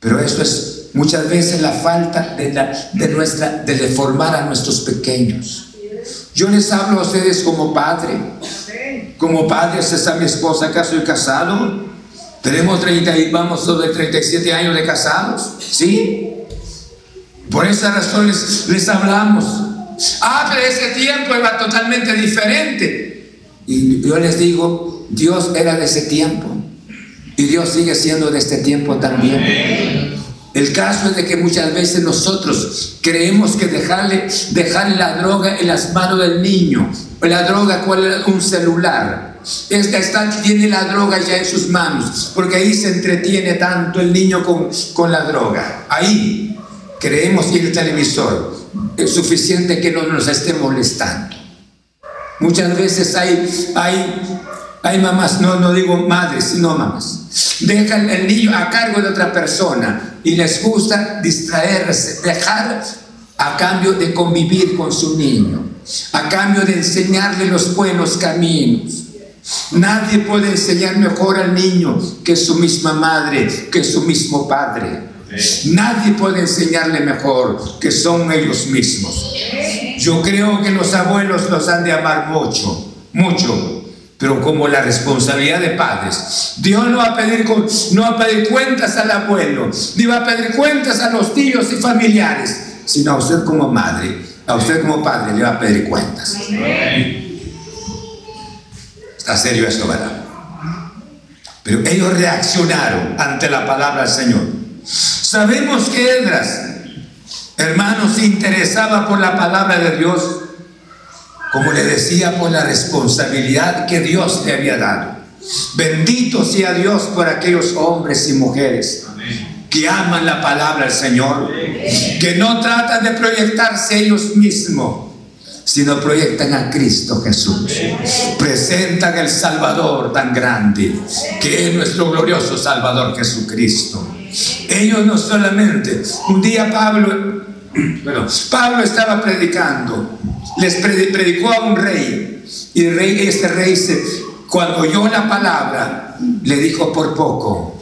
Pero eso es muchas veces la falta de, nuestra, de reformar a nuestros pequeños. Yo les hablo a ustedes como padre. Como padre, ¿está mi esposa acá? Soy casado. Tenemos 30 y vamos sobre 37 años de casados. ¿Sí? Por esa razón les, les hablamos. Ah, pero ese tiempo era totalmente diferente. Y yo les digo, Dios era de ese tiempo. Y Dios sigue siendo de este tiempo también. El caso es de que muchas veces nosotros creemos que dejarle, dejarle la droga en las manos del niño. La droga, ¿cuál? Un celular. Esta está, tiene la droga ya en sus manos, porque ahí se entretiene tanto el niño con, con la droga. Ahí creemos que el televisor es suficiente que no nos esté molestando. Muchas veces hay, hay, hay mamás, no, no digo madres, sino mamás. Dejan el niño a cargo de otra persona y les gusta distraerse, dejar a cambio de convivir con su niño, a cambio de enseñarle los buenos caminos. Nadie puede enseñar mejor al niño que su misma madre, que su mismo padre. Nadie puede enseñarle mejor que son ellos mismos. Yo creo que los abuelos los han de amar mucho, mucho, pero como la responsabilidad de padres. Dios no va a pedir, no va a pedir cuentas al abuelo, ni va a pedir cuentas a los tíos y familiares, sino a usted como madre. A usted como padre le va a pedir cuentas. Está serio esto, ¿verdad? Pero ellos reaccionaron ante la palabra del Señor. Sabemos que Edras, hermanos, se interesaba por la palabra de Dios, como le decía, por la responsabilidad que Dios le había dado. Bendito sea Dios por aquellos hombres y mujeres que aman la palabra del Señor, que no tratan de proyectarse ellos mismos, sino proyectan a Cristo Jesús. Presentan el Salvador tan grande, que es nuestro glorioso Salvador Jesucristo. Ellos no solamente, un día Pablo, bueno, Pablo estaba predicando, les predi- predicó a un rey, y el rey, este rey, cuando oyó la palabra, le dijo por poco,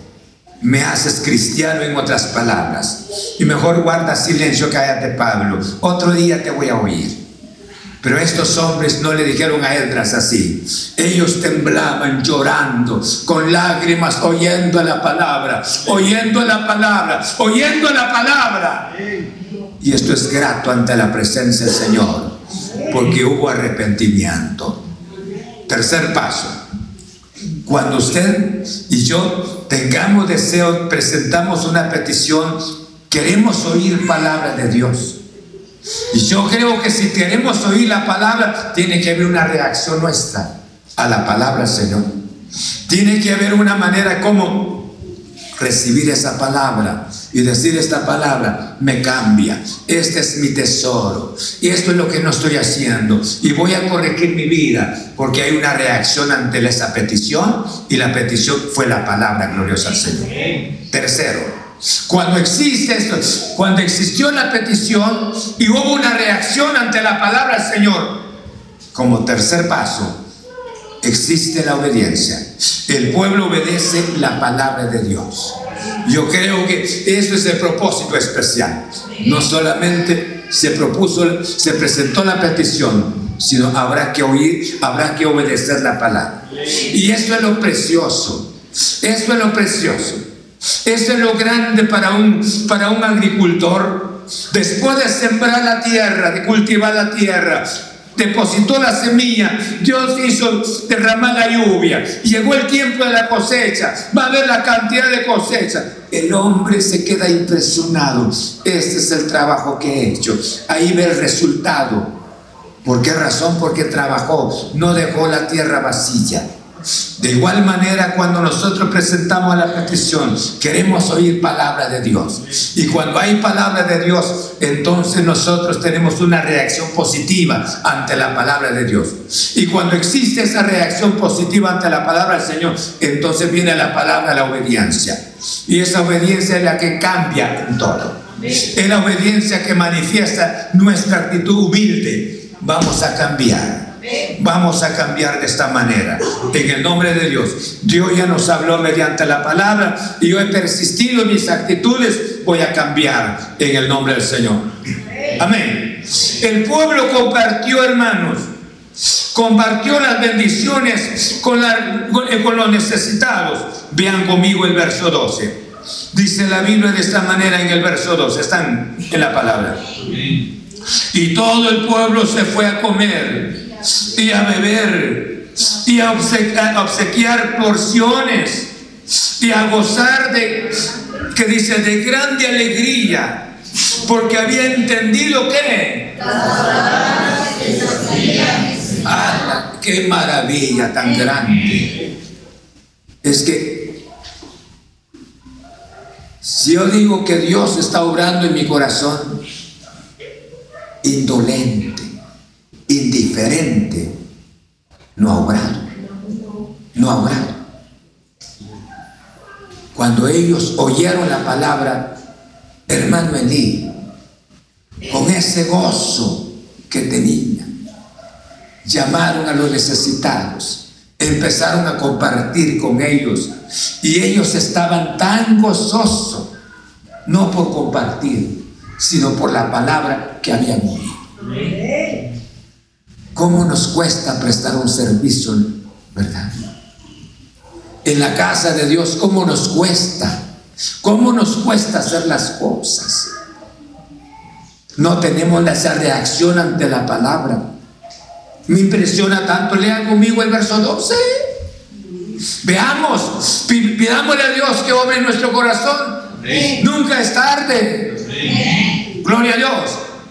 me haces cristiano en otras palabras. Y mejor guarda silencio, cállate Pablo. Otro día te voy a oír. Pero estos hombres no le dijeron a Edras así. Ellos temblaban llorando, con lágrimas, oyendo la palabra, oyendo la palabra, oyendo la palabra. Y esto es grato ante la presencia del Señor, porque hubo arrepentimiento. Tercer paso. Cuando usted y yo tengamos deseo, presentamos una petición, queremos oír palabra de Dios. Y yo creo que si queremos oír la palabra, tiene que haber una reacción nuestra a la palabra del Señor. Tiene que haber una manera como recibir esa palabra y decir esta palabra me cambia. Este es mi tesoro. Y esto es lo que no estoy haciendo. Y voy a corregir mi vida porque hay una reacción ante esa petición y la petición fue la palabra gloriosa al Señor. Tercero, cuando existe esto, cuando existió la petición y hubo una reacción ante la palabra del Señor, como tercer paso, existe la obediencia. El pueblo obedece la palabra de Dios. Yo creo que eso es el propósito especial. No solamente se propuso, se presentó la petición, sino habrá que oír, habrá que obedecer la palabra. Y eso es lo precioso. Eso es lo precioso. Eso es lo grande para un, para un agricultor. Después de sembrar la tierra, de cultivar la tierra, depositó la semilla, Dios hizo derramar la lluvia, llegó el tiempo de la cosecha, va a ver la cantidad de cosecha. El hombre se queda impresionado. Este es el trabajo que he hecho. Ahí ve el resultado. ¿Por qué razón? Porque trabajó, no dejó la tierra vacía. De igual manera, cuando nosotros presentamos la petición, queremos oír palabra de Dios. Y cuando hay palabra de Dios, entonces nosotros tenemos una reacción positiva ante la palabra de Dios. Y cuando existe esa reacción positiva ante la palabra del Señor, entonces viene la palabra, la obediencia. Y esa obediencia es la que cambia en todo. Es la obediencia que manifiesta nuestra actitud humilde. Vamos a cambiar. Vamos a cambiar de esta manera. En el nombre de Dios. Dios ya nos habló mediante la palabra y yo he persistido en mis actitudes. Voy a cambiar en el nombre del Señor. Amén. El pueblo compartió, hermanos. Compartió las bendiciones con, la- con- con los necesitados. Vean conmigo el verso 12. Dice la Biblia de esta manera en el verso 12. Están en la palabra. Y todo el pueblo se fue a comer y a beber y a obsequiar, porciones y a gozar de, que dice, de grande alegría, porque había entendido que... ¡Ah, qué maravilla tan grande! Es que si yo digo que Dios está obrando en mi corazón, indolente, indiferente, no ha no ha. Cuando ellos oyeron la palabra, hermano Elí, con ese gozo que tenían, llamaron a los necesitados, empezaron a compartir con ellos y ellos estaban tan gozosos, no por compartir, sino por la palabra que habían oído. ¿Cómo nos cuesta prestar un servicio, verdad? En la casa de Dios, ¿cómo nos cuesta? ¿Cómo nos cuesta hacer las cosas? No tenemos esa reacción ante la palabra. Me impresiona tanto. Lean conmigo el verso 12. Veamos, pi- pidámosle a Dios que obre en nuestro corazón. Nunca es tarde. Gloria a Dios.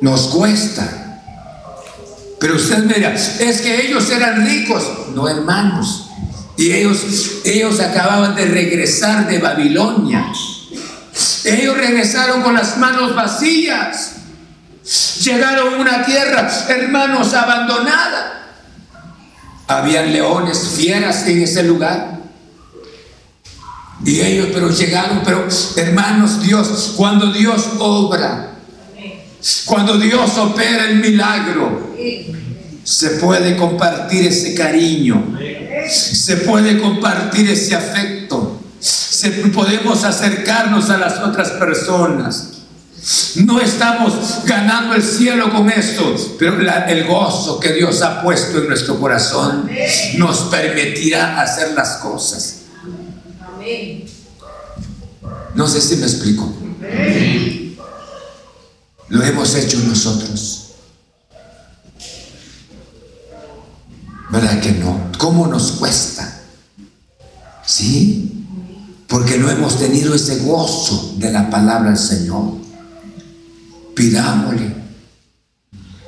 Nos cuesta. Pero usted me dirá, es que ellos eran ricos. No, hermanos. Y ellos, ellos acababan de regresar de Babilonia. Ellos regresaron con las manos vacías. Llegaron a una tierra, hermanos, abandonada. Habían leones, fieras en ese lugar. Y ellos, pero llegaron, pero hermanos, Dios, cuando Dios obra, cuando Dios opera el milagro, se puede compartir ese cariño, se puede compartir ese afecto, se, podemos acercarnos a las otras personas. No estamos ganando el cielo con esto, pero la- el gozo que Dios ha puesto en nuestro corazón nos permitirá hacer las cosas. No sé si me explico. Lo hemos hecho nosotros. ¿Verdad que no? ¿Cómo nos cuesta? ¿Sí? Porque no hemos tenido ese gozo de la palabra del Señor. Pidámosle.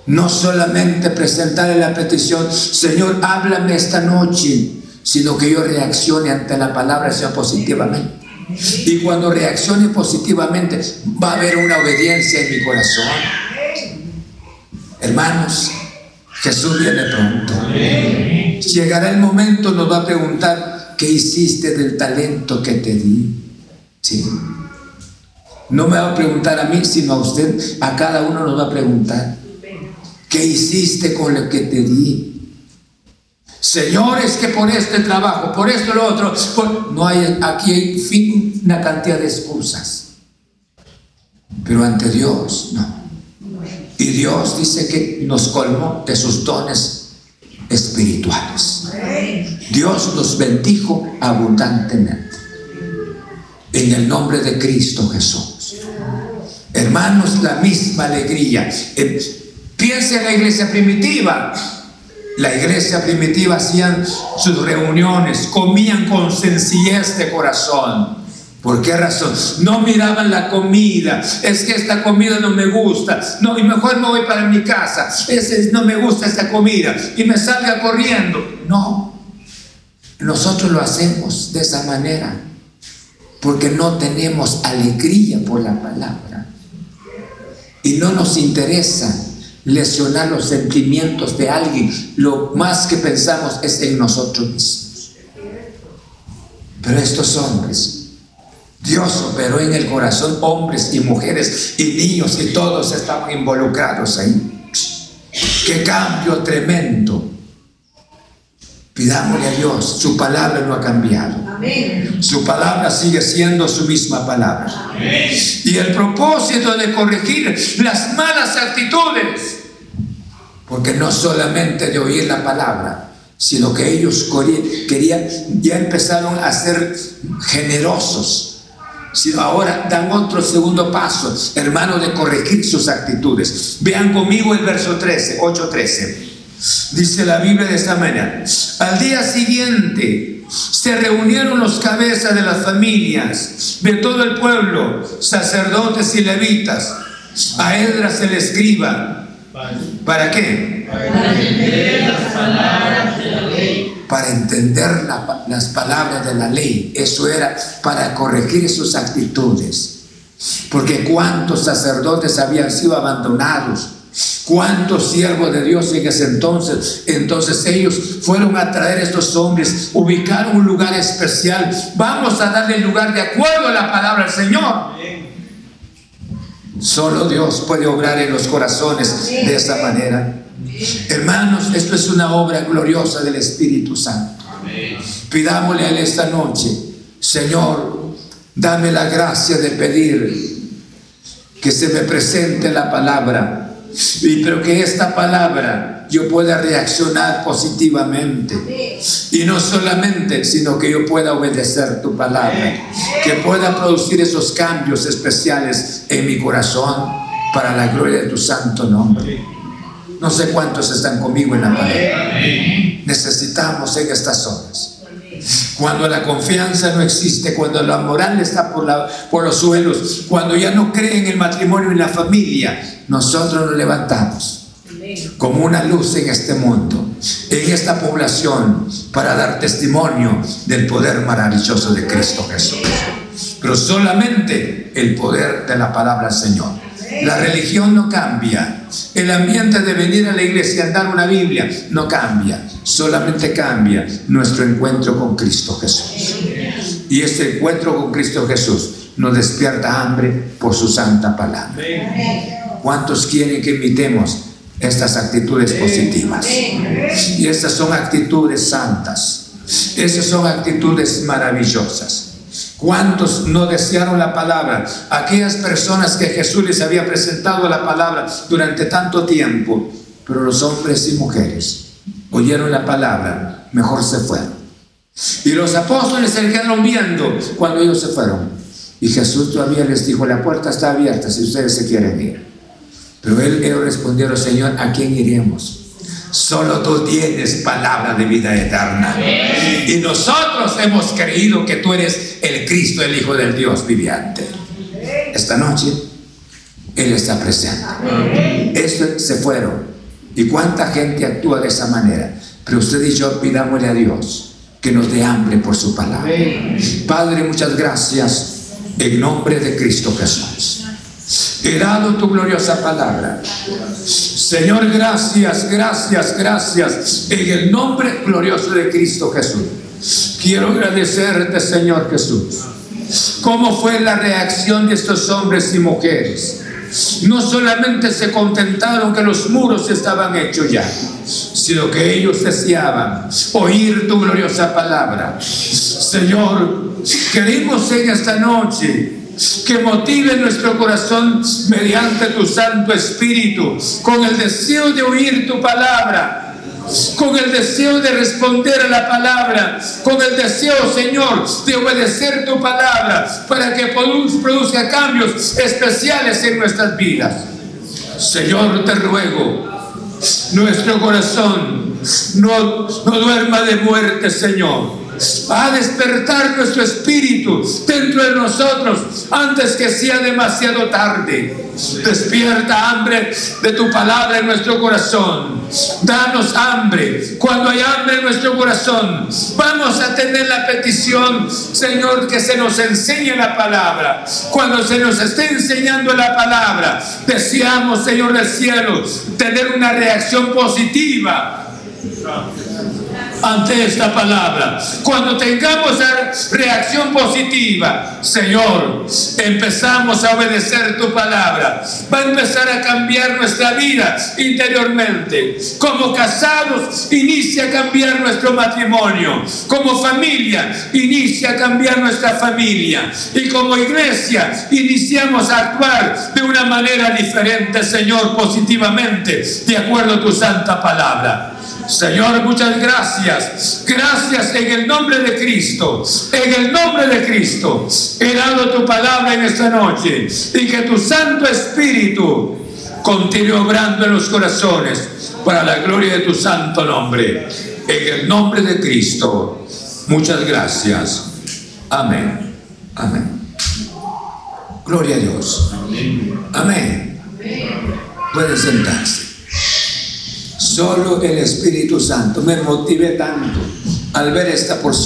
No solamente presentarle la petición, Señor, háblame esta noche, sino que yo reaccione ante la palabra sea positivamente. Y cuando reaccione positivamente, va a haber una obediencia en mi corazón. Hermanos, Jesús viene pronto. Llegará el momento, nos va a preguntar, ¿qué hiciste del talento que te di? No me va a preguntar a mí, sino a usted, a cada uno nos va a preguntar, ¿qué hiciste con lo que te di? Señores, que por este trabajo, por esto lo otro, no hay aquí hay fin- una cantidad de excusas. Pero ante Dios, no. Y Dios dice que nos colmó de sus dones espirituales. Dios nos bendijo abundantemente. En el nombre de Cristo Jesús. Hermanos, la misma alegría. Eh, Piense en la iglesia primitiva. La iglesia primitiva hacían sus reuniones, comían con sencillez de corazón. ¿Por qué razón? No miraban la comida. Es que esta comida no me gusta. No, y mejor me voy para mi casa. Ese, no me gusta esta comida. Y me salga corriendo. No. Nosotros lo hacemos de esa manera. Porque no tenemos alegría por la palabra. Y no nos interesa lesionar los sentimientos de alguien. Lo más que pensamos es en nosotros mismos. Pero estos hombres, Dios operó en el corazón, hombres y mujeres y niños y todos estaban involucrados ahí. Qué cambio tremendo. Pidámosle a Dios, su palabra no ha cambiado. Su palabra sigue siendo su misma palabra. Y el propósito de corregir las malas actitudes, porque no solamente de oír la palabra, sino que ellos querían, ya empezaron a ser generosos. Sino ahora dan otro segundo paso, hermano, de corregir sus actitudes. Vean conmigo el verso 13, 8:13. Dice la Biblia de esta manera. Al día siguiente se reunieron los cabezas de las familias de todo el pueblo, sacerdotes y levitas, a Edras el escriba. ¿Para qué? Para entender la- las palabras de la ley. Eso era para corregir sus actitudes. Porque cuántos sacerdotes habían sido abandonados, cuántos siervos de Dios en ese entonces. Entonces ellos fueron a traer a estos hombres, ubicaron un lugar especial. Vamos a darle lugar de acuerdo a la palabra del Señor. Solo Dios puede obrar en los corazones de esa manera. Hermanos, esto es una obra gloriosa del Espíritu Santo. Pidámosle a Él esta noche, Señor, dame la gracia de pedir que se me presente la palabra pero que esta palabra yo pueda reaccionar positivamente. Y no solamente sino que yo pueda obedecer tu palabra. Que pueda producir esos cambios especiales en mi corazón para la gloria de tu santo nombre. No sé cuántos están conmigo en la pared. Necesitamos en estas horas cuando la confianza no existe, cuando la moral está por, los suelos, cuando ya no creen en el matrimonio y la familia, nosotros nos levantamos como una luz en este mundo, en esta población, para dar testimonio del poder maravilloso de Cristo Jesús. Pero solamente el poder de la palabra Señor. La religión no cambia. El ambiente de venir a la iglesia y andar una Biblia no cambia. Solamente cambia nuestro encuentro con Cristo Jesús. Y este encuentro con Cristo Jesús nos despierta hambre por su santa palabra. ¿Cuántos quieren que imitemos estas actitudes positivas? Y estas son actitudes santas. Esas son actitudes maravillosas. ¿Cuántos no desearon la palabra? Aquellas personas que Jesús les había presentado la palabra durante tanto tiempo, pero los hombres y mujeres oyeron la palabra, mejor se fueron. Y los apóstoles se quedaron viendo cuando ellos se fueron. Y Jesús todavía les dijo, la puerta está abierta si ustedes se quieren ir. Pero él, ellos respondieron, Señor, ¿a quién iremos? Solo tú tienes palabra de vida eterna. Y nosotros hemos creído que tú eres el Cristo, el Hijo del Dios viviente. Esta noche, Él está presente. Estos se fueron. ¿Y cuánta gente actúa de esa manera? Pero usted y yo pidámosle a Dios que nos dé hambre por su palabra. Padre, muchas gracias en nombre de Cristo Jesús. He dado tu gloriosa palabra. Señor, gracias, gracias, gracias. En el nombre glorioso de Cristo Jesús. Quiero agradecerte, Señor Jesús. ¿Cómo fue la reacción de estos hombres y mujeres? No solamente se contentaron que los muros estaban hechos ya, sino que ellos deseaban oír tu gloriosa palabra. Señor, queremos en esta noche que motive nuestro corazón mediante tu Santo Espíritu, con el deseo de oír tu palabra, con el deseo de responder a la palabra, con el deseo, Señor, de obedecer tu palabra, para que produ- produzca cambios especiales en nuestras vidas. Señor, te ruego, nuestro corazón no, no duerma de muerte, Señor. A despertar nuestro espíritu dentro de nosotros antes que sea demasiado tarde. Despierta hambre de tu palabra en nuestro corazón. Danos hambre. Cuando hay hambre en nuestro corazón, vamos a tener la petición, Señor, que se nos enseñe la palabra. Cuando se nos esté enseñando la palabra, deseamos, Señor del cielo, tener una reacción positiva ante esta palabra. Cuando tengamos reacción positiva, Señor, empezamos a obedecer tu palabra. Va a empezar a cambiar nuestra vida interiormente. Como casados, inicia a cambiar nuestro matrimonio. Como familia, inicia a cambiar nuestra familia. Y como iglesia, iniciamos a actuar de una manera diferente, Señor, positivamente, de acuerdo a tu santa palabra. Señor, muchas gracias. Gracias en el nombre de Cristo. En el nombre de Cristo. He dado tu palabra en esta noche. Y que tu Santo Espíritu continúe obrando en los corazones para la gloria de tu santo nombre. En el nombre de Cristo. Muchas gracias. Amén. Amén. Gloria a Dios. Amén. Pueden sentarse. Solo el Espíritu Santo me motive tanto al ver esta porción.